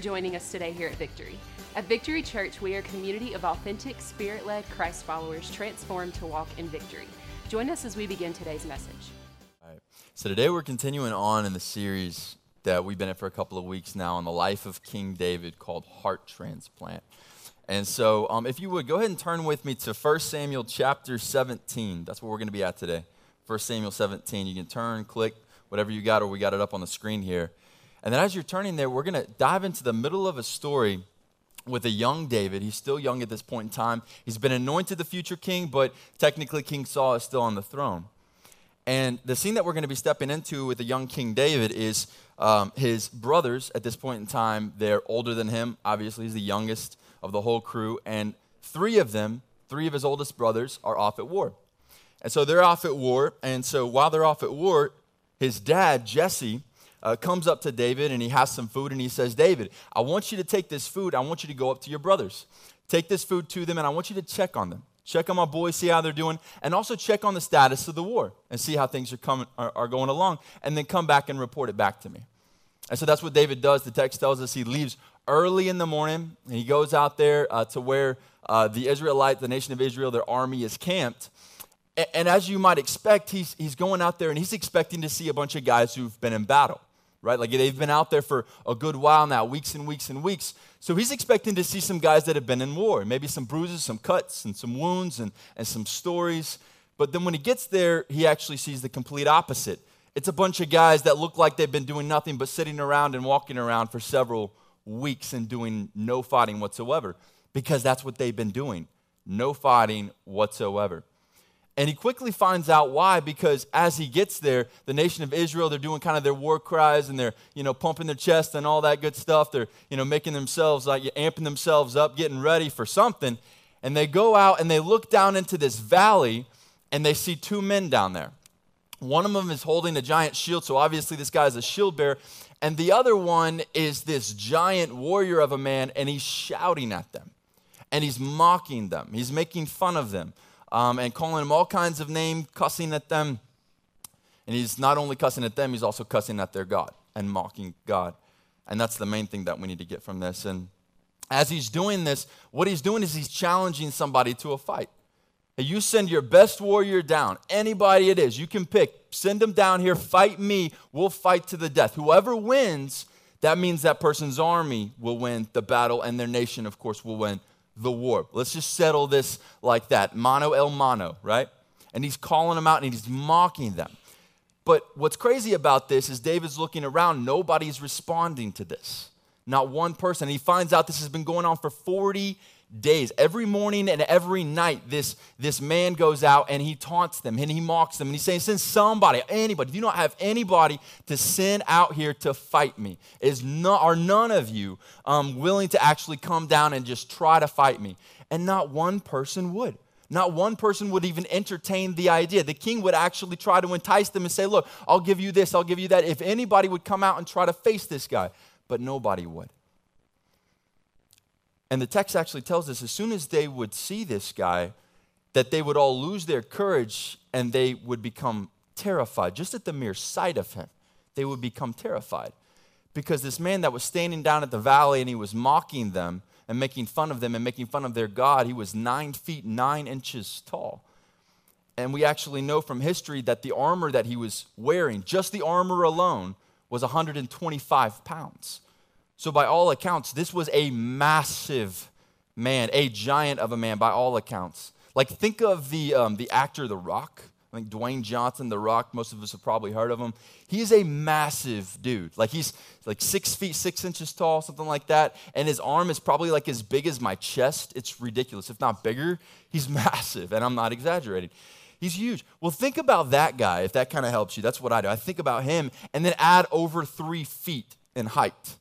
Joining us today here at Victory. At Victory Church, we are a community of authentic, spirit led Christ followers transformed to walk in victory. Join us as we begin today's message. All right. So today we're continuing on in the series that we've been in for a couple of weeks now on the life of King David called Heart Transplant. And so, um, if you would go ahead and turn with me to 1 Samuel chapter 17. That's where we're going to be at today. 1 Samuel 17. You can turn, click, whatever you got, or we got it up on the screen here. And then as you're turning there, we're going to dive into the middle of a story with a young David. He's still young at this point in time. He's been anointed the future king, but technically King Saul is still on the throne. And the scene that we're going to be stepping into with the young King David is um, his brothers at this point in time. They're older than him. Obviously, he's the youngest of the whole crew. And three of them, three of his oldest brothers, are off at war. And so they're off at war. And so while they're off at war, his dad, Jesse, uh, comes up to David and he has some food and he says, David, I want you to take this food. I want you to go up to your brothers. Take this food to them and I want you to check on them. Check on my boys, see how they're doing, and also check on the status of the war and see how things are, coming, are, are going along, and then come back and report it back to me. And so that's what David does. The text tells us he leaves early in the morning and he goes out there uh, to where uh, the Israelites, the nation of Israel, their army is camped. And, and as you might expect, he's, he's going out there and he's expecting to see a bunch of guys who've been in battle right? Like they've been out there for a good while now, weeks and weeks and weeks. So he's expecting to see some guys that have been in war, maybe some bruises, some cuts, and some wounds, and, and some stories. But then when he gets there, he actually sees the complete opposite. It's a bunch of guys that look like they've been doing nothing but sitting around and walking around for several weeks and doing no fighting whatsoever, because that's what they've been doing no fighting whatsoever. And he quickly finds out why, because as he gets there, the nation of Israel, they're doing kind of their war cries and they're, you know, pumping their chest and all that good stuff. They're, you know, making themselves, like, amping themselves up, getting ready for something. And they go out and they look down into this valley and they see two men down there. One of them is holding a giant shield, so obviously this guy is a shield bearer. And the other one is this giant warrior of a man, and he's shouting at them. And he's mocking them. He's making fun of them um, and calling them all kinds of names, cussing at them. And he's not only cussing at them, he's also cussing at their God and mocking God. And that's the main thing that we need to get from this. And as he's doing this, what he's doing is he's challenging somebody to a fight. You send your best warrior down, anybody it is, you can pick. Send them down here, fight me, we'll fight to the death. Whoever wins, that means that person's army will win the battle, and their nation, of course, will win the war. Let's just settle this like that. Mano el mano, right? And he's calling them out and he's mocking them. But what's crazy about this is David's looking around, nobody's responding to this. Not one person. He finds out this has been going on for 40 days. Every morning and every night, this, this man goes out and he taunts them and he mocks them and he's saying, Send somebody, anybody. Do you not have anybody to send out here to fight me? Is not, are none of you um, willing to actually come down and just try to fight me? And not one person would. Not one person would even entertain the idea. The king would actually try to entice them and say, Look, I'll give you this, I'll give you that. If anybody would come out and try to face this guy, but nobody would. And the text actually tells us as soon as they would see this guy, that they would all lose their courage and they would become terrified. Just at the mere sight of him, they would become terrified. Because this man that was standing down at the valley and he was mocking them and making fun of them and making fun of their God, he was nine feet nine inches tall. And we actually know from history that the armor that he was wearing, just the armor alone, was 125 pounds. So, by all accounts, this was a massive man, a giant of a man, by all accounts. Like, think of the, um, the actor The Rock. I think Dwayne Johnson, The Rock, most of us have probably heard of him. He is a massive dude. Like, he's like six feet, six inches tall, something like that. And his arm is probably like as big as my chest. It's ridiculous, if not bigger. He's massive, and I'm not exaggerating. He's huge. Well, think about that guy, if that kind of helps you. That's what I do. I think about him, and then add over three feet in height.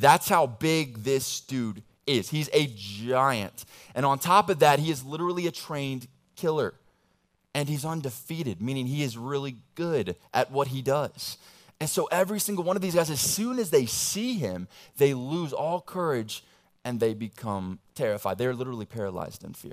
That's how big this dude is. He's a giant. And on top of that, he is literally a trained killer. And he's undefeated, meaning he is really good at what he does. And so every single one of these guys, as soon as they see him, they lose all courage and they become terrified. They're literally paralyzed in fear.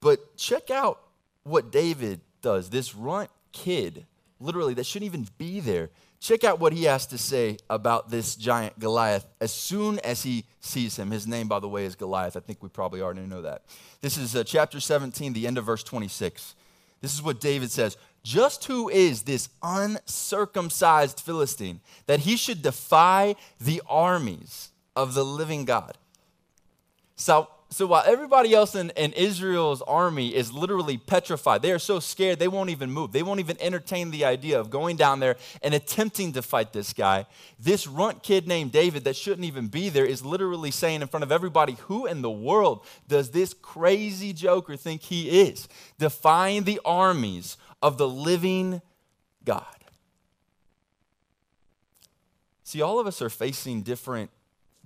But check out what David does. This runt kid, literally, that shouldn't even be there check out what he has to say about this giant Goliath as soon as he sees him. His name, by the way, is Goliath. I think we probably already know that. This is uh, chapter 17, the end of verse 26. This is what David says Just who is this uncircumcised Philistine that he should defy the armies of the living God? So, so while everybody else in, in, Israel's army is literally petrified, they are so scared they won't even move. They won't even entertain the idea of going down there and attempting to fight this guy. This runt kid named David that shouldn't even be there is literally saying in front of everybody, Who in the world does this crazy joker think he is? Defying the armies of the living God. See, all of us are facing different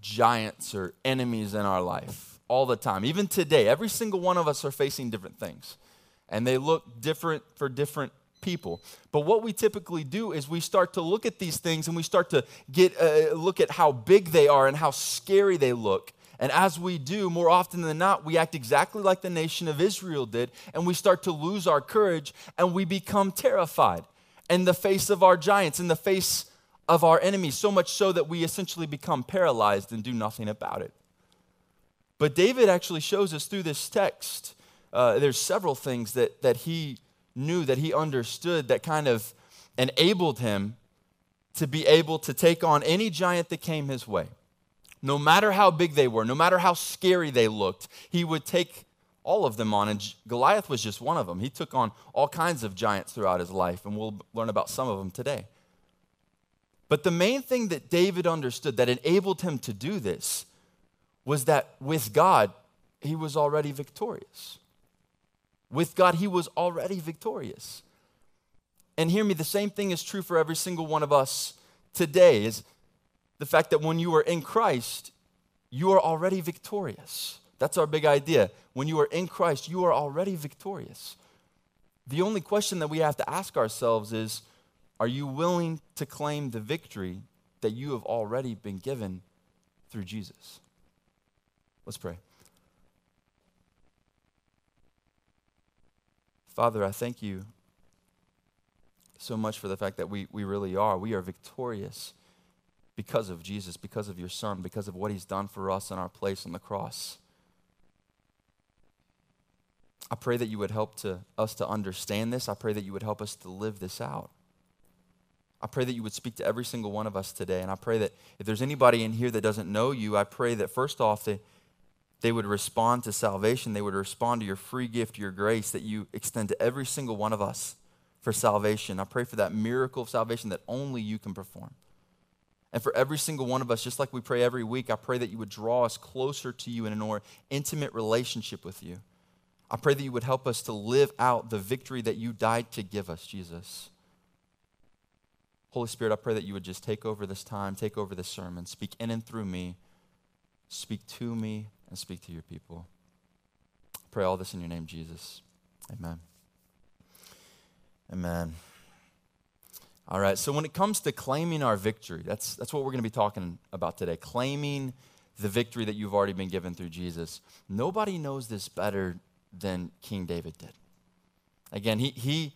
giants or enemies in our life all the time. Even today, every single one of us are facing different things. And they look different for different people. But what we typically do is we start to look at these things and we start to get uh, look at how big they are and how scary they look. And as we do, more often than not, we act exactly like the nation of Israel did, and we start to lose our courage and we become terrified in the face of our giants, in the face of our enemies, so much so that we essentially become paralyzed and do nothing about it. But David actually shows us through this text, uh, there's several things that, that he knew, that he understood, that kind of enabled him to be able to take on any giant that came his way. No matter how big they were, no matter how scary they looked, he would take all of them on. And Goliath was just one of them. He took on all kinds of giants throughout his life, and we'll learn about some of them today. But the main thing that David understood that enabled him to do this was that with God, he was already victorious. With God, he was already victorious. And hear me, the same thing is true for every single one of us today is the fact that when you are in Christ, you are already victorious. That's our big idea. When you are in Christ, you are already victorious. The only question that we have to ask ourselves is are you willing to claim the victory that you have already been given through Jesus? Let's pray. Father, I thank you so much for the fact that we, we really are. We are victorious because of Jesus, because of your Son, because of what He's done for us in our place on the cross. I pray that you would help to, us to understand this. I pray that you would help us to live this out. I pray that you would speak to every single one of us today. And I pray that if there's anybody in here that doesn't know you, I pray that first off, they, they would respond to salvation. They would respond to your free gift, your grace that you extend to every single one of us for salvation. I pray for that miracle of salvation that only you can perform. And for every single one of us, just like we pray every week, I pray that you would draw us closer to you in a more intimate relationship with you. I pray that you would help us to live out the victory that you died to give us, Jesus. Holy Spirit, I pray that you would just take over this time, take over this sermon, speak in and through me, speak to me, and speak to your people. Pray all this in your name, Jesus. Amen. Amen. All right, so when it comes to claiming our victory, that's, that's what we're going to be talking about today. Claiming the victory that you've already been given through Jesus. Nobody knows this better than King David did. Again, he, he,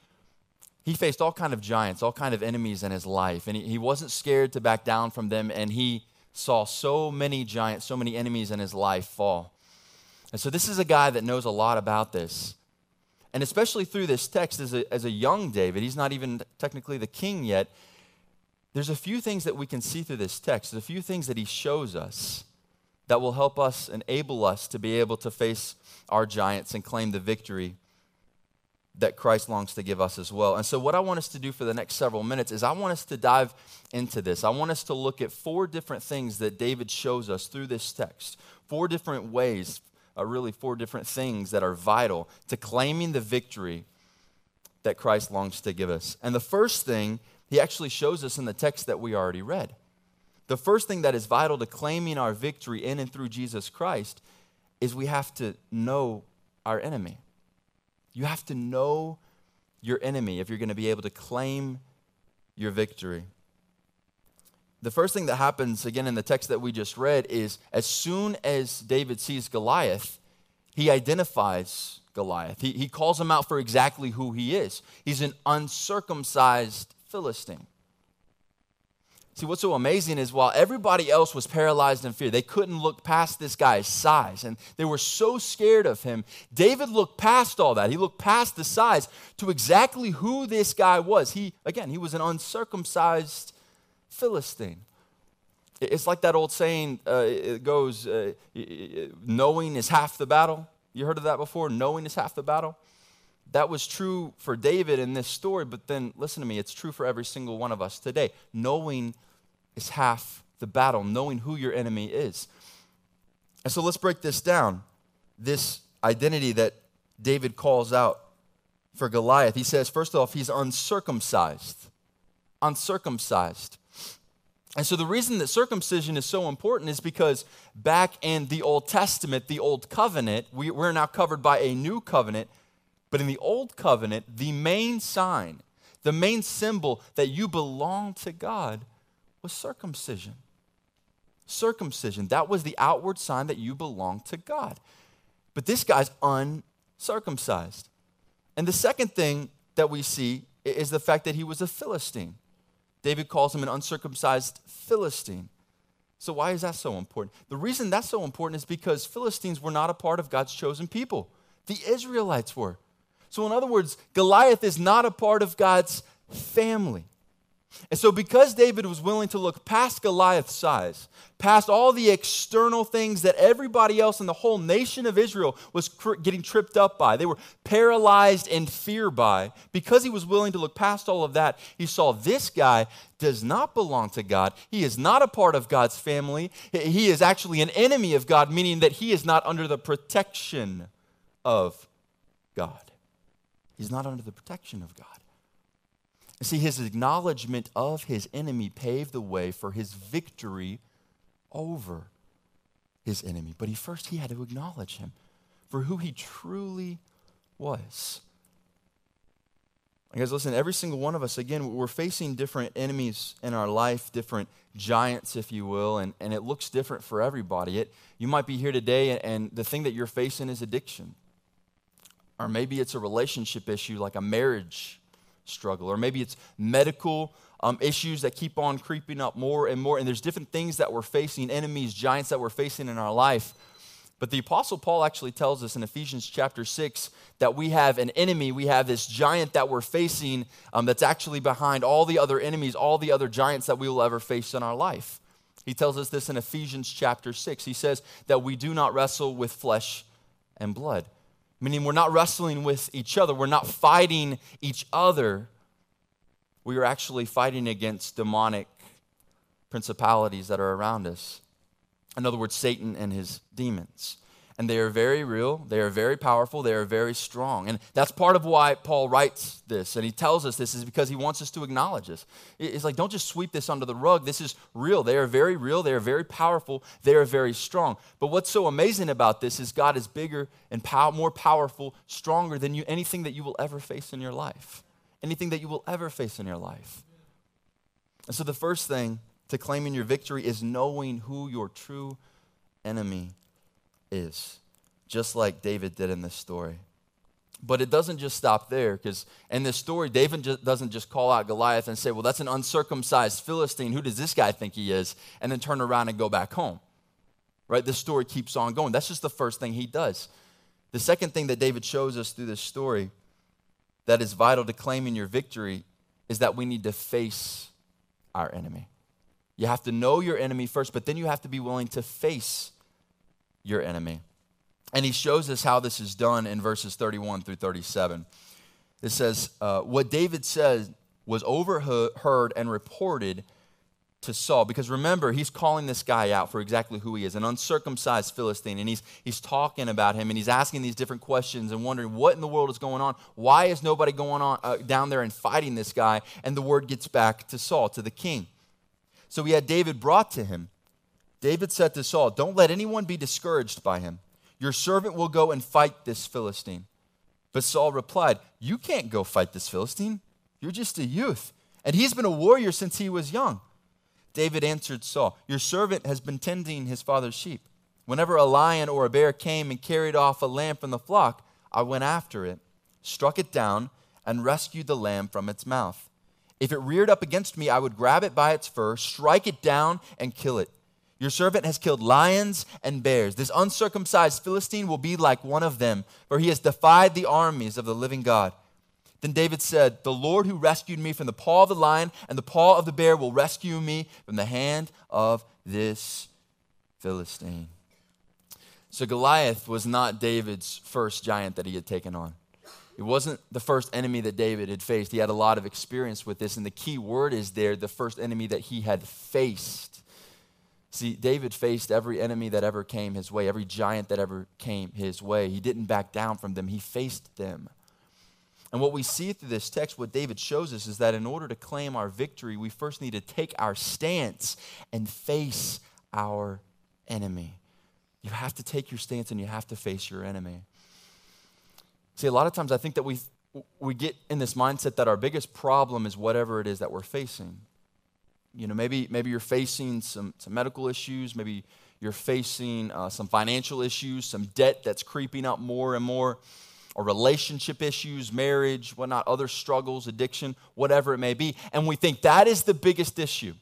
he faced all kind of giants, all kind of enemies in his life, and he, he wasn't scared to back down from them, and he saw so many giants, so many enemies in his life fall. And so, this is a guy that knows a lot about this. And especially through this text, as a, as a young David, he's not even technically the king yet. There's a few things that we can see through this text. There's a few things that he shows us that will help us, enable us to be able to face our giants and claim the victory that Christ longs to give us as well. And so, what I want us to do for the next several minutes is I want us to dive into this. I want us to look at four different things that David shows us through this text, four different ways, uh, really, four different things that are vital to claiming the victory that Christ longs to give us. And the first thing he actually shows us in the text that we already read. The first thing that is vital to claiming our victory in and through Jesus Christ is we have to know our enemy. You have to know your enemy if you're going to be able to claim your victory. The first thing that happens, again, in the text that we just read, is as soon as David sees Goliath, he identifies Goliath. He, he calls him out for exactly who he is. He's an uncircumcised Philistine. See, what's so amazing is while everybody else was paralyzed in fear, they couldn't look past this guy's size and they were so scared of him. David looked past all that. He looked past the size to exactly who this guy was. He, again, he was an uncircumcised Philistine. It's like that old saying, uh, it goes, uh, knowing is half the battle. You heard of that before? Knowing is half the battle. That was true for David in this story, but then listen to me, it's true for every single one of us today. Knowing is half the battle, knowing who your enemy is. And so let's break this down. This identity that David calls out for Goliath. He says, first off, he's uncircumcised. Uncircumcised. And so the reason that circumcision is so important is because back in the Old Testament, the Old Covenant, we, are now covered by a new covenant. But in the Old Covenant, the main sign, the main symbol that you belong to God was circumcision. Circumcision. That was the outward sign that you belong to God. But this guy's uncircumcised. And the second thing that we see is the fact that he was a Philistine. David calls him an uncircumcised Philistine. So, why is that so important? The reason that's so important is because Philistines were not a part of God's chosen people, the Israelites were. So, in other words, Goliath is not a part of God's family. And so, because David was willing to look past Goliath's size, past all the external things that everybody else in the whole nation of Israel was cr- getting tripped up by, they were paralyzed in fear by, because he was willing to look past all of that, he saw this guy does not belong to God. He is not a part of God's family. He is actually an enemy of God, meaning that he is not under the protection of God. He's not under the protection of God. See, his acknowledgement of his enemy paved the way for his victory over his enemy. But he first he had to acknowledge him for who he truly was. Guys, listen, every single one of us, again, we're facing different enemies in our life, different giants, if you will, and, and it looks different for everybody. It, you might be here today, and, and the thing that you're facing is addiction. Or maybe it's a relationship issue like a marriage struggle, or maybe it's medical um, issues that keep on creeping up more and more. And there's different things that we're facing, enemies, giants that we're facing in our life. But the Apostle Paul actually tells us in Ephesians chapter 6 that we have an enemy, we have this giant that we're facing um, that's actually behind all the other enemies, all the other giants that we will ever face in our life. He tells us this in Ephesians chapter 6. He says that we do not wrestle with flesh and blood meaning we're not wrestling with each other, we're not fighting each other. We are actually fighting against demonic principalities that are around us. In other words, Satan and his demons and they are very real, they are very powerful, they are very strong. And that's part of why Paul writes this and he tells us this is because he wants us to acknowledge this. It's like, don't just sweep this under the rug. This is real. They are very real, they are very powerful, they are very strong. But what's so amazing about this is God is bigger and pow- more powerful, stronger than you, anything that you will ever face in your life. Anything that you will ever face in your life. And so the first thing to claiming your victory is knowing who your true enemy is, just like David did in this story. But it doesn't just stop there, because in this story, David just doesn't just call out Goliath and say, Well, that's an uncircumcised Philistine. Who does this guy think he is? And then turn around and go back home. Right? This story keeps on going. That's just the first thing he does. The second thing that David shows us through this story that is vital to claiming your victory is that we need to face our enemy. You have to know your enemy first, but then you have to be willing to face your enemy. And he shows us how this is done in verses 31 through 37. It says, uh, What David said was overheard and reported to Saul. Because remember, he's calling this guy out for exactly who he is an uncircumcised Philistine. And he's, he's talking about him and he's asking these different questions and wondering what in the world is going on. Why is nobody going on uh, down there and fighting this guy? And the word gets back to Saul, to the king. So he had David brought to him. David said to Saul, Don't let anyone be discouraged by him. Your servant will go and fight this Philistine. But Saul replied, You can't go fight this Philistine. You're just a youth, and he's been a warrior since he was young. David answered Saul, Your servant has been tending his father's sheep. Whenever a lion or a bear came and carried off a lamb from the flock, I went after it, struck it down, and rescued the lamb from its mouth. If it reared up against me, I would grab it by its fur, strike it down, and kill it. Your servant has killed lions and bears. This uncircumcised Philistine will be like one of them, for he has defied the armies of the living God. Then David said, The Lord who rescued me from the paw of the lion and the paw of the bear will rescue me from the hand of this Philistine. So Goliath was not David's first giant that he had taken on. It wasn't the first enemy that David had faced. He had a lot of experience with this, and the key word is there the first enemy that he had faced. See, David faced every enemy that ever came his way, every giant that ever came his way. He didn't back down from them, he faced them. And what we see through this text, what David shows us, is that in order to claim our victory, we first need to take our stance and face our enemy. You have to take your stance and you have to face your enemy. See, a lot of times I think that we, we get in this mindset that our biggest problem is whatever it is that we're facing. You know, maybe, maybe you're facing some, some medical issues, maybe you're facing uh, some financial issues, some debt that's creeping up more and more, or relationship issues, marriage, whatnot, other struggles, addiction, whatever it may be. And we think that is the biggest issue.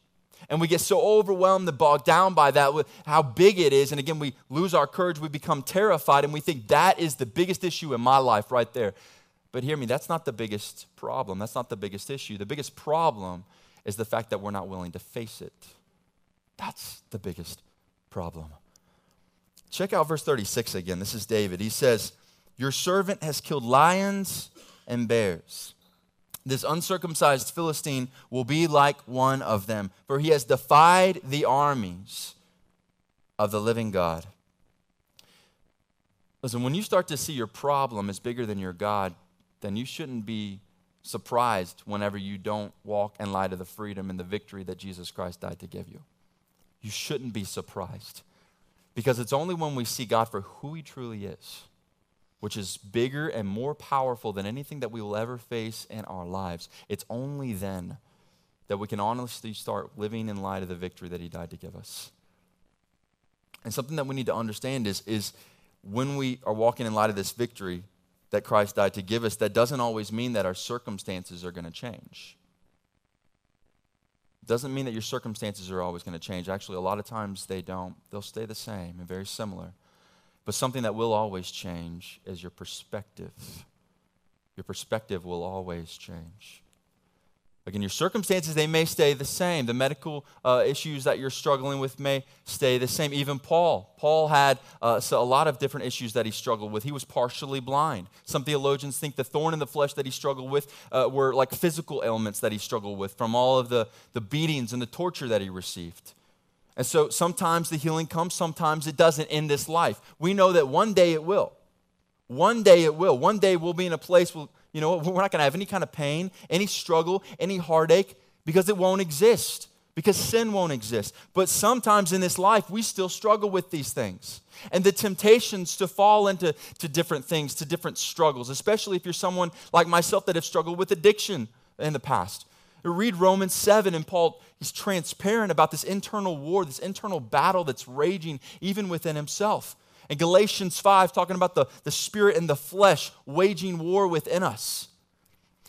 And we get so overwhelmed and bogged down by that, with how big it is. And again, we lose our courage, we become terrified, and we think that is the biggest issue in my life right there. But hear me, that's not the biggest problem. That's not the biggest issue. The biggest problem is the fact that we're not willing to face it. That's the biggest problem. Check out verse 36 again. This is David. He says, Your servant has killed lions and bears this uncircumcised Philistine will be like one of them, for he has defied the armies of the living God. Listen, when you start to see your problem is bigger than your God, then you shouldn't be surprised whenever you don't walk in light of the freedom and the victory that Jesus Christ died to give you. You shouldn't be surprised because it's only when we see God for who he truly is which is bigger and more powerful than anything that we will ever face in our lives, it's only then that we can honestly start living in light of the victory that He died to give us. And something that we need to understand is, is when we are walking in light of this victory that Christ died to give us, that doesn't always mean that our circumstances are going to change. Doesn't mean that your circumstances are always going to change. Actually, a lot of times they don't. They'll stay the same and very similar. But something that will always change is your perspective. Your perspective will always change. Again, your circumstances, they may stay the same. The medical uh, issues that you're struggling with may stay the same. Even Paul. Paul had uh, so a lot of different issues that he struggled with. He was partially blind. Some theologians think the thorn in the flesh that he struggled with uh, were like physical ailments that he struggled with from all of the, the beatings and the torture that he received. And so sometimes the healing comes, sometimes it doesn't in this life. We know that one day it will. One day it will. One day we'll be in a place you know, we're not going to have any kind of pain, any struggle, any heartache because it won't exist, because sin won't exist. But sometimes in this life, we still struggle with these things. And the temptations to fall into to different things, to different struggles, especially if you're someone like myself that have struggled with addiction in the past read Romans 7, and Paul, he's transparent about this internal war, this internal battle that's raging even within himself. And Galatians 5, talking about the, the spirit and the flesh waging war within us.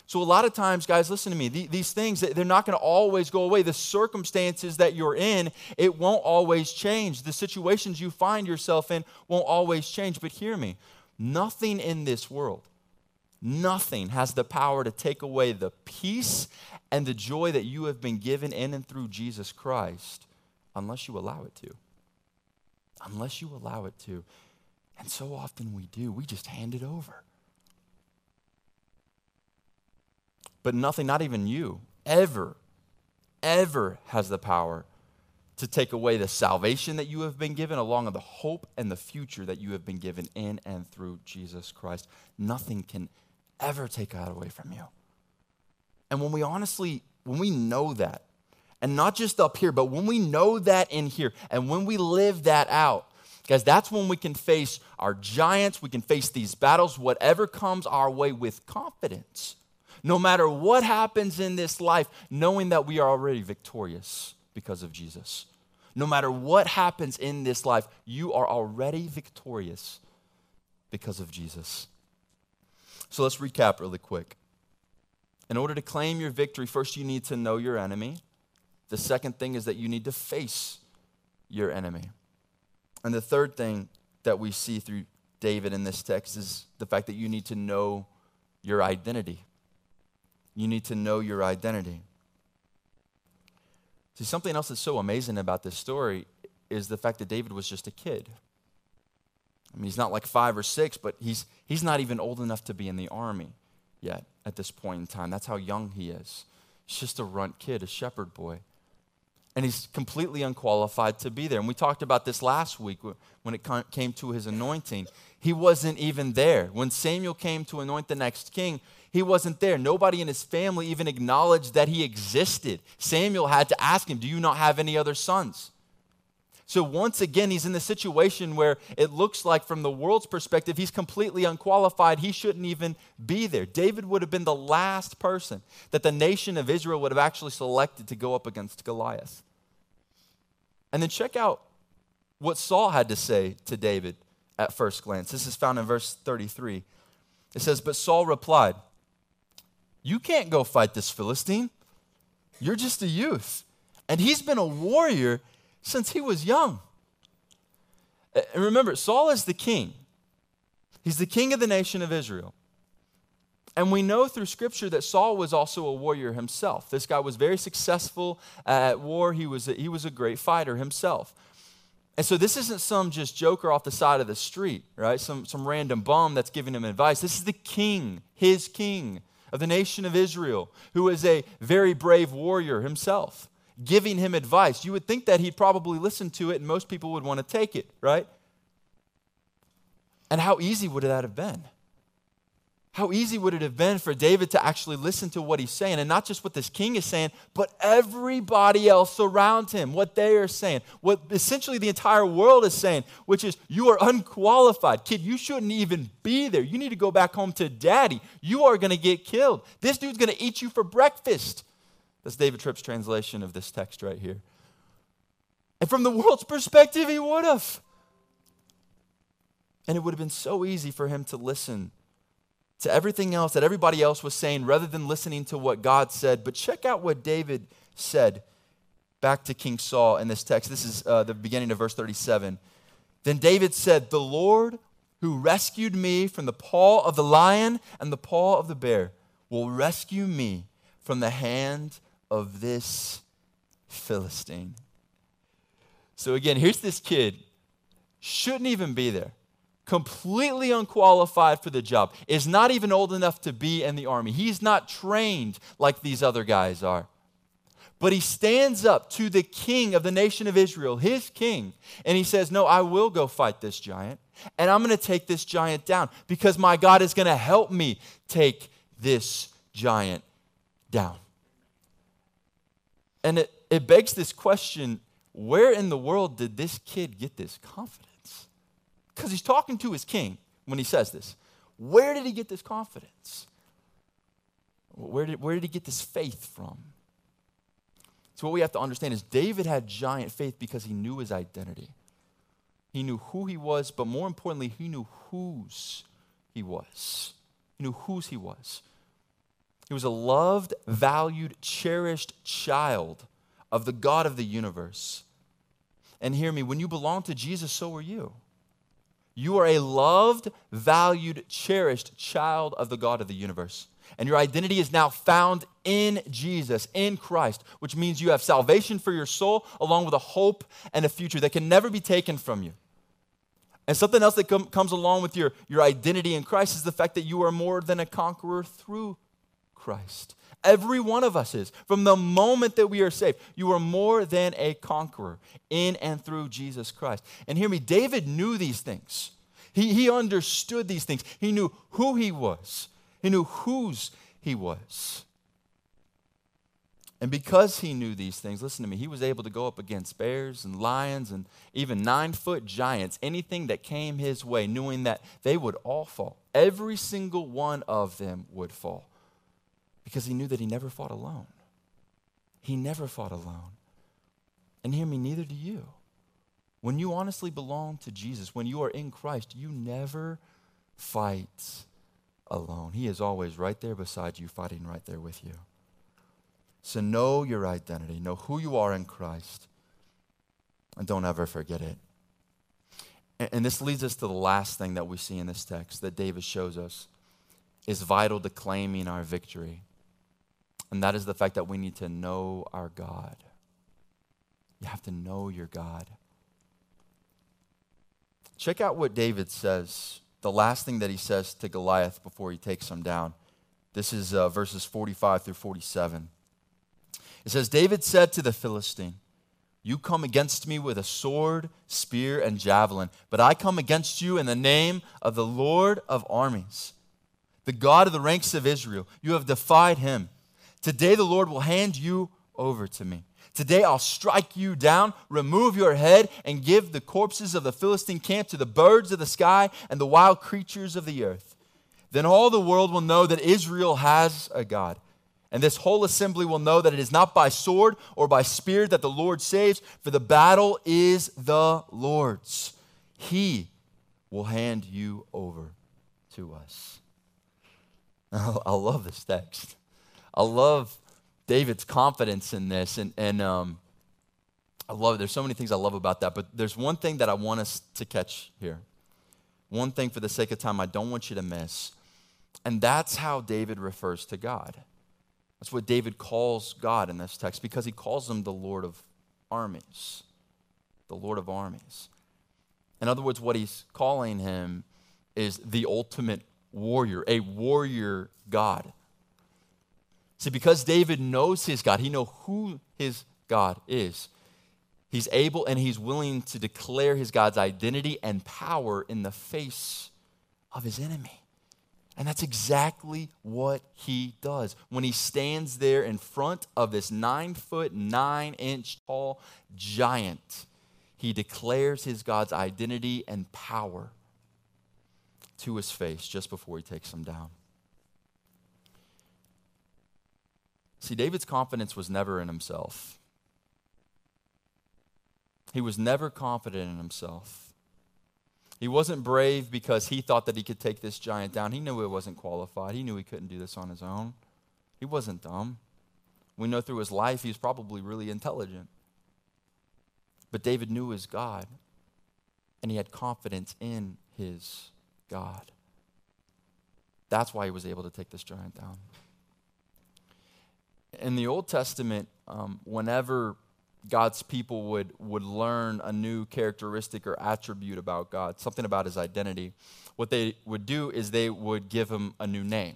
So, a lot of times, guys, listen to me. These things, they're not going to always go away. The circumstances that you're in, it won't always change. The situations you find yourself in won't always change. But hear me nothing in this world, nothing has the power to take away the peace and the joy that you have been given in and through Jesus Christ unless you allow it to. Unless you allow it to. And so often we do, we just hand it over. But nothing, not even you, ever, ever has the power to take away the salvation that you have been given, along with the hope and the future that you have been given in and through Jesus Christ. Nothing can ever take that away from you. And when we honestly, when we know that, and not just up here, but when we know that in here, and when we live that out, guys, that's when we can face our giants, we can face these battles, whatever comes our way with confidence. No matter what happens in this life, knowing that we are already victorious because of Jesus. No matter what happens in this life, you are already victorious because of Jesus. So let's recap really quick. In order to claim your victory, first you need to know your enemy. The second thing is that you need to face your enemy. And the third thing that we see through David in this text is the fact that you need to know your identity. You need to know your identity. See, something else that's so amazing about this story is the fact that David was just a kid. I mean, he's not like five or six, but he's, he's not even old enough to be in the army yet at this point in time. That's how young he is. He's just a runt kid, a shepherd boy. And he's completely unqualified to be there. And we talked about this last week when it came to his anointing. He wasn't even there. When Samuel came to anoint the next king, he wasn't there. Nobody in his family even acknowledged that he existed. Samuel had to ask him, Do you not have any other sons? So once again, he's in the situation where it looks like, from the world's perspective, he's completely unqualified. He shouldn't even be there. David would have been the last person that the nation of Israel would have actually selected to go up against Goliath. And then check out what Saul had to say to David at first glance. This is found in verse 33. It says, But Saul replied, You can't go fight this Philistine. You're just a youth. And he's been a warrior since he was young. And remember, Saul is the king, he's the king of the nation of Israel. And we know through scripture that Saul was also a warrior himself. This guy was very successful at war, he was a, he was a great fighter himself. And so this isn't some just joker off the side of the street, right? Some, some random bum that's giving him advice. This is the king, his king of the nation of Israel, who is a very brave warrior himself giving him advice. You would think that he'd probably listen to it and most people would want to take it, right? And how easy would that have been? How easy would it have been for David to actually listen to what he's saying and not just what this king is saying, but everybody else around him, what they are saying, what essentially the entire world is saying, which is, You are unqualified. Kid, you shouldn't even be there. You need to go back home to daddy. You are going to get killed. This dude's going to eat you for breakfast. That's David Tripp's translation of this text right here. And from the world's perspective, he would have. And it would have been so easy for him to listen to everything else that everybody else was saying rather than listening to what God said. But check out what David said back to King Saul in this text. This is uh, the beginning of verse 37. Then David said, The Lord who rescued me from the paw of the lion and the paw of the bear will rescue me from the hand of this Philistine. So again, here's this kid, shouldn't even be there, completely unqualified for the job, is not even old enough to be in the army. He's not trained like these other guys are. But he stands up to the king of the nation of Israel, his king, and he says, No, I will go fight this giant, and I'm going to take this giant down because my God is going to help me take this giant down. And it, it begs this question where in the world did this kid get this confidence? Because he's talking to his king when he says this. Where did he get this confidence? Where did, where did he get this faith from? So, what we have to understand is David had giant faith because he knew his identity. He knew who he was, but more importantly, he knew whose he was. He knew whose he was. He was a loved, valued, cherished child of the God of the universe. And hear me, when you belong to Jesus, so are you. You are a loved, valued, cherished child of the God of the universe. And your identity is now found in Jesus, in Christ, which means you have salvation for your soul, along with a hope and a future that can never be taken from you. And something else that com- comes along with your, your identity in Christ is the fact that you are more than a conqueror through Christ. Every one of us is. From the moment that we are saved, you are more than a conqueror in and through Jesus Christ. And hear me, David knew these things. He, he understood these things. He knew who he was, he knew whose he was. And because he knew these things, listen to me, he was able to go up against bears and lions and even nine foot giants, anything that came his way, knowing that they would all fall. Every single one of them would fall because he knew that he never fought alone. He never fought alone. And hear me, neither do you. When you honestly belong to Jesus, when you are in Christ, you never fight alone. He is always right there beside you, fighting right there with you. So know your identity, know who you are in Christ, and don't ever forget it. And, and this leads us to the last thing that we see in this text that David shows us is vital to claiming our victory. And that is the fact that we need to know our God. You have to know your God. Check out what David says, the last thing that he says to Goliath before he takes him down. This is uh, verses 45 through 47. It says, David said to the Philistine, You come against me with a sword, spear, and javelin, but I come against you in the name of the Lord of armies, the God of the ranks of Israel. You have defied him. Today the Lord will hand you over to me. Today I'll strike you down, remove your head, and give the corpses of the Philistine camp to the birds of the sky and the wild creatures of the earth. Then all the world will know that Israel has a God. And this whole assembly will know that it is not by sword or by spear that the Lord saves, for the battle is the Lord's. He will hand you over to us. I love this text. I love David's confidence in this. And, and um, I love it. There's so many things I love about that. But there's one thing that I want us to catch here. One thing for the sake of time I don't want you to miss. And that's how David refers to God. That's what David calls God in this text because he calls him the Lord of armies. The Lord of armies. In other words, what he's calling him is the ultimate warrior, a warrior God. See, because David knows his God, he knows who his God is. He's able and he's willing to declare his God's identity and power in the face of his enemy. And that's exactly what he does. When he stands there in front of this nine foot, nine inch tall giant, he declares his God's identity and power to his face just before he takes him down. See, David's confidence was never in himself. He was never confident in himself. He wasn't brave because he thought that he could take this giant down. He knew he wasn't qualified. He knew he couldn't do this on his own. He wasn't dumb. We know through his life he was probably really intelligent. But David knew his God, and he had confidence in his God. That's why he was able to take this giant down in the Old Testament, um, whenever God's people would, would learn a new characteristic or attribute about God, something about his identity, what they would do is they would give him a new name.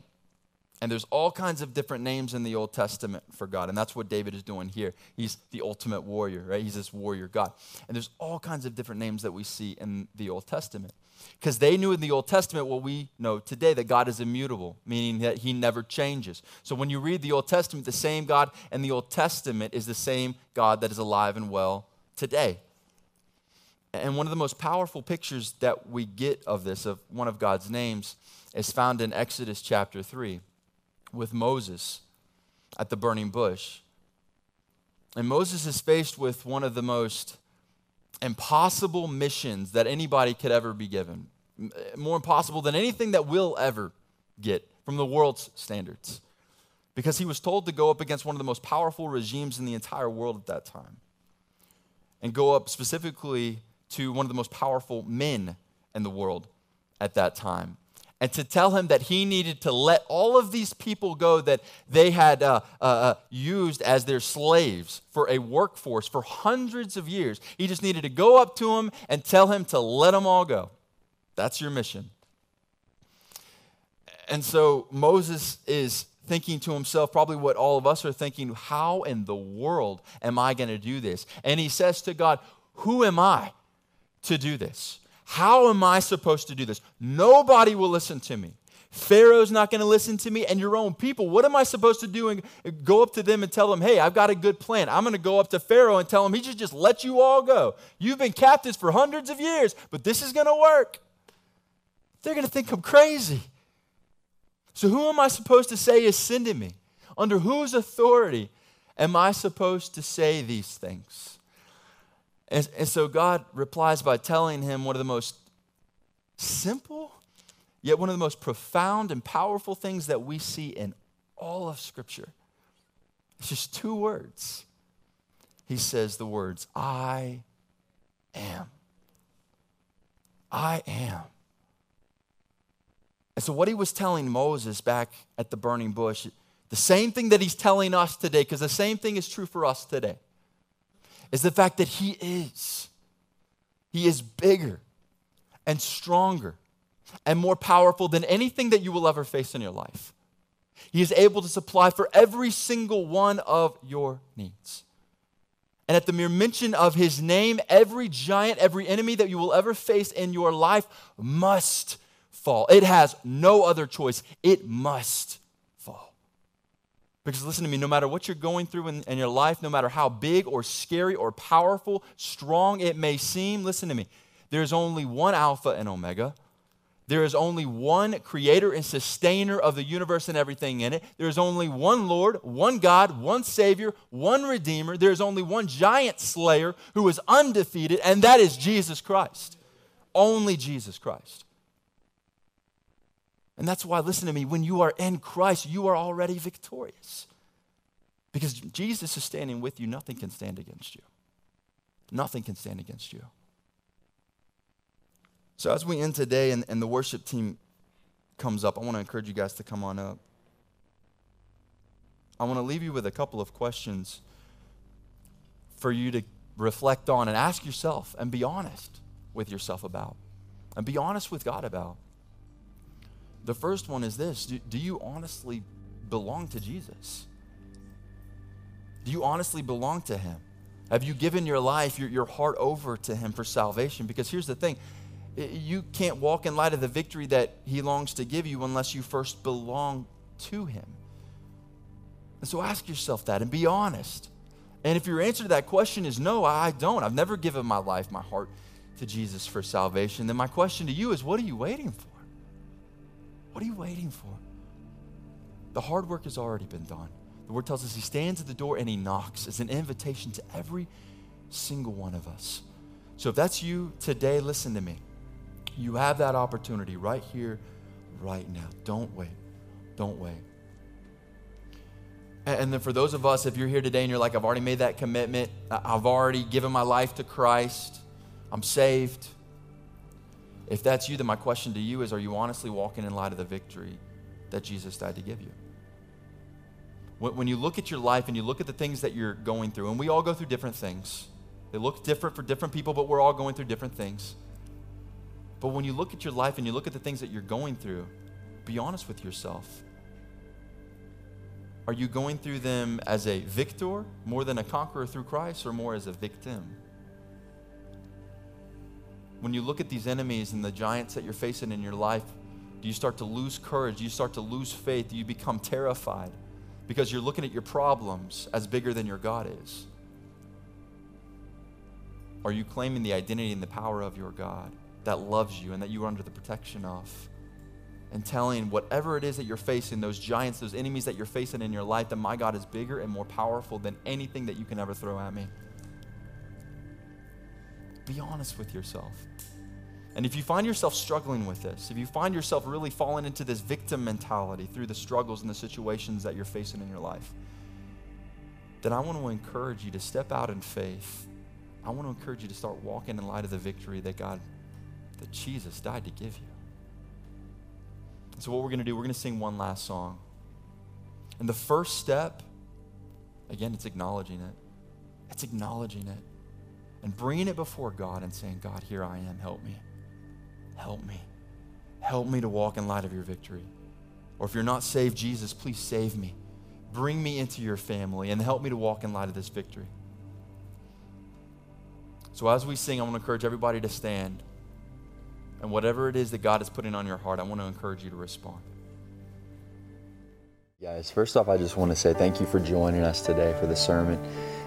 And there's all kinds of different names in the Old Testament for God. And that's what David is doing here. He's the ultimate warrior, right? He's this warrior God. And there's all kinds of different names that we see in the Old Testament. Because they knew in the Old Testament what we know today that God is immutable, meaning that he never changes. So when you read the Old Testament, the same God in the Old Testament is the same God that is alive and well today. And one of the most powerful pictures that we get of this, of one of God's names, is found in Exodus chapter 3 with Moses at the burning bush. And Moses is faced with one of the most impossible missions that anybody could ever be given. More impossible than anything that we'll ever get from the world's standards. Because he was told to go up against one of the most powerful regimes in the entire world at that time. And go up specifically to one of the most powerful men in the world at that time and to tell him that he needed to let all of these people go that they had uh, uh, uh, used as their slaves for a workforce for hundreds of years. He just needed to go up to him and tell him to let them all go. That's your mission. And so Moses is thinking to himself, probably what all of us are thinking how in the world am I going to do this? And he says to God, Who am I to do this? How am I supposed to do this? Nobody will listen to me. Pharaoh's not going to listen to me, and your own people. What am I supposed to do? And go up to them and tell them, hey, I've got a good plan. I'm going to go up to Pharaoh and tell him he should just let you all go. You've been captives for hundreds of years, but this is going to work. They're going to think I'm crazy. So, who am I supposed to say is sending me? Under whose authority am I supposed to say these things? And, and so God replies by telling him one of the most simple Yet, one of the most profound and powerful things that we see in all of Scripture it's just two words. He says the words, I am. I am. And so, what he was telling Moses back at the burning bush, the same thing that he's telling us today, because the same thing is true for us today, is the fact that he is. He is bigger and stronger and more powerful than anything that you will ever face in your life. He is able to supply for every single one of your needs. And at the mere mention of his name, every giant, every enemy that you will ever face in your life must fall. It has no other choice. It must. Because listen to me, no matter what you're going through in, in, your life, no matter how big or scary or powerful, strong it may seem, listen to me, there's only one Alpha and Omega. There is only one creator and sustainer of the universe and everything in it. There is only one Lord, one God, one Savior, one Redeemer. There is only one giant slayer who is undefeated, and that is Jesus Christ. Only Jesus Christ. And that's why, listen to me, when you are in Christ, you are already victorious. Because Jesus is standing with you, nothing can stand against you. Nothing can stand against you. So, as we end today and, and the worship team comes up, I want to encourage you guys to come on up. I want to leave you with a couple of questions for you to reflect on and ask yourself and be honest with yourself about, and be honest with God about. The first one is this do, do you honestly belong to Jesus? Do you honestly belong to Him? Have you given your life, your, your heart over to Him for salvation? Because here's the thing you can't walk in light of the victory that He longs to give you unless you first belong to Him. And so ask yourself that and be honest. And if your answer to that question is no, I don't, I've never given my life, my heart to Jesus for salvation, then my question to you is what are you waiting for? What are you waiting for? The hard work has already been done. The word tells us he stands at the door and he knocks. It's an invitation to every single one of us. So if that's you today, listen to me. You have that opportunity right here, right now. Don't wait. Don't wait. And then for those of us, if you're here today and you're like, I've already made that commitment, I've already given my life to Christ, I'm saved. If that's you, then my question to you is Are you honestly walking in light of the victory that Jesus died to give you? When you look at your life and you look at the things that you're going through, and we all go through different things, they look different for different people, but we're all going through different things. But when you look at your life and you look at the things that you're going through, be honest with yourself. Are you going through them as a victor more than a conqueror through Christ or more as a victim? When you look at these enemies and the giants that you're facing in your life, do you start to lose courage? Do you start to lose faith? Do you become terrified because you're looking at your problems as bigger than your God is? Are you claiming the identity and the power of your God? that loves you and that you are under the protection of. And telling whatever it is that you're facing, those giants, those enemies that you're facing in your life, that my God is bigger and more powerful than anything that you can ever throw at me. Be honest with yourself. And if you find yourself struggling with this, if you find yourself really falling into this victim mentality through the struggles and the situations that you're facing in your life, then I want to encourage you to step out in faith. I want to encourage you to start walking in light of the victory that God that Jesus died to give you. So, what we're going to do, we're going to sing one last song. And the first step, again, it's acknowledging it. It's acknowledging it and bringing it before God and saying, God, here I am. Help me. Help me. Help me to walk in light of your victory. Or if you're not saved, Jesus, please save me. Bring me into your family and help me to walk in light of this victory. So, as we sing, I want to encourage everybody to stand. And whatever it is that God is putting on your heart, I want to encourage you to respond. Guys, first off, I just want to say thank you for joining us today for the sermon.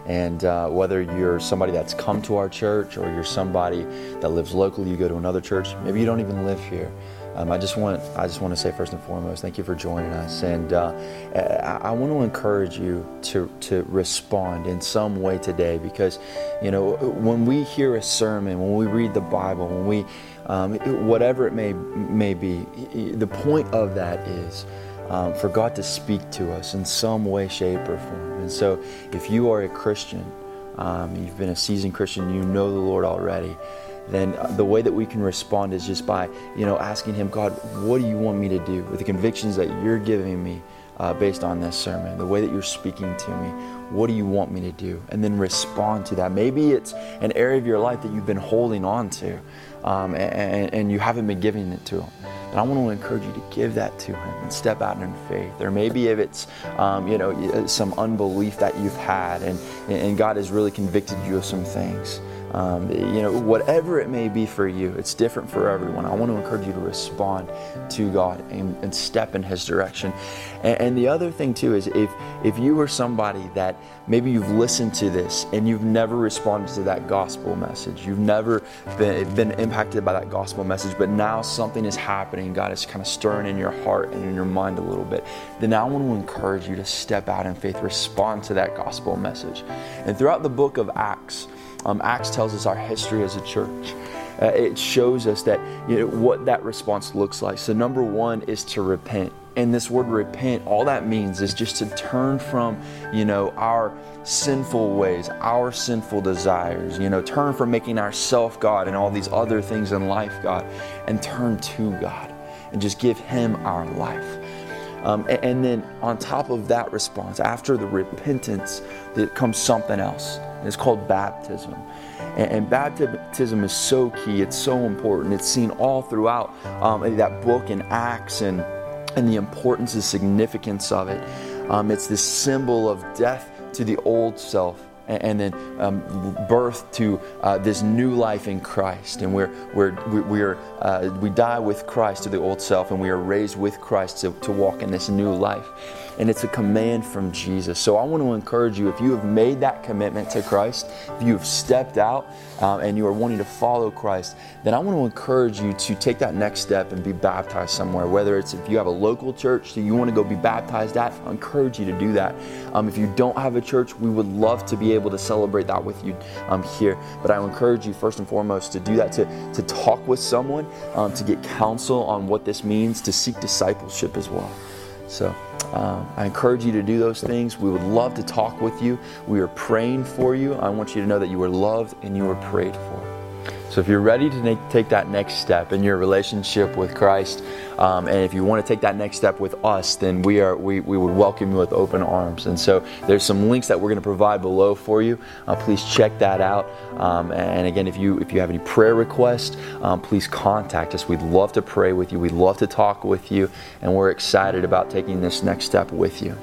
And uh, whether you're somebody that's come to our church or you're somebody that lives locally, you go to another church, maybe you don't even live here. Um, I just want I just want to say first and foremost, thank you for joining us, and uh, I, I, want to encourage you to to respond in some way today because, you know, when we hear a sermon, when we read the Bible, when we um, whatever it may may be, the point of that is. Um, for God to speak to us in some way, shape, or form. And so, if you are a Christian, um, you've been a seasoned Christian, you know the Lord already, then the way that we can respond is just by, you know, asking Him, God, what do you want me to do with the convictions that you're giving me uh, based on this sermon, the way that you're speaking to me? What do you want me to do? And then respond to that. Maybe it's an area of your life that you've been holding on to um, and, and, you haven't been giving it to Him. And I want to encourage you to give that to Him and step out in faith. Or maybe if it's, um, you know, some unbelief that you've had and, and God has really convicted you of some things. Um, you know, whatever it may be for you, it's different for everyone. I want to encourage you to respond to God and, and step in His direction. And, and, the other thing too is if if you are somebody that maybe you've listened to this and you've never responded to that gospel message, you've never been, been impacted by that gospel message, but now something is happening, God is kind of stirring in your heart and in your mind a little bit, then I want to encourage you to step out in faith, respond to that gospel message. And throughout the book of Acts, um, Acts tells us our history as a church. Uh, it shows us that you know what that response looks like. So number one is to repent. And this word repent, all that means is just to turn from, you know, our sinful ways, our sinful desires, you know, turn from making ourself God and all these other things in life God, and turn to God and just give Him our life. Um, and, and then on top of that response, after the repentance, there comes something else. It's called baptism. And, and, baptism is so key, it's so important. It's seen all throughout um, that book in Acts and, and the importance and significance of it. Um, it's this symbol of death to the old self and then um, birth to uh, this new life in Christ. And we're, we're, we're, uh, we die with Christ to the old self, and we are raised with Christ to, to walk in this new life and it's a command from Jesus. So I want to encourage you if you have made that commitment to Christ, if you have stepped out um, and you are wanting to follow Christ, then I want to encourage you to take that next step and be baptized somewhere. Whether it's if you have a local church that you want to go be baptized at, I encourage you to do that. Um, if you don't have a church, we would love to able to celebrate that with you um, here. But I encourage you first and foremost to do that, to, to talk with someone, um, to get counsel on what this means, to seek discipleship as well. So uh, I encourage you to do those things. We would love to talk with you. We are praying for you. I want you to know that you are loved and you are prayed for. So if you're ready to make, take that next step in your relationship with Christ, um, and if you want to take that next step with us, then we are we, we would welcome you with open arms. And so there's some links that we're going to provide below for you. Uh, please check that out. Um, and again, if you if you have any prayer requests, um, please contact us. We'd love to pray with you. We'd love to talk with you, and we're excited about taking this next step with you.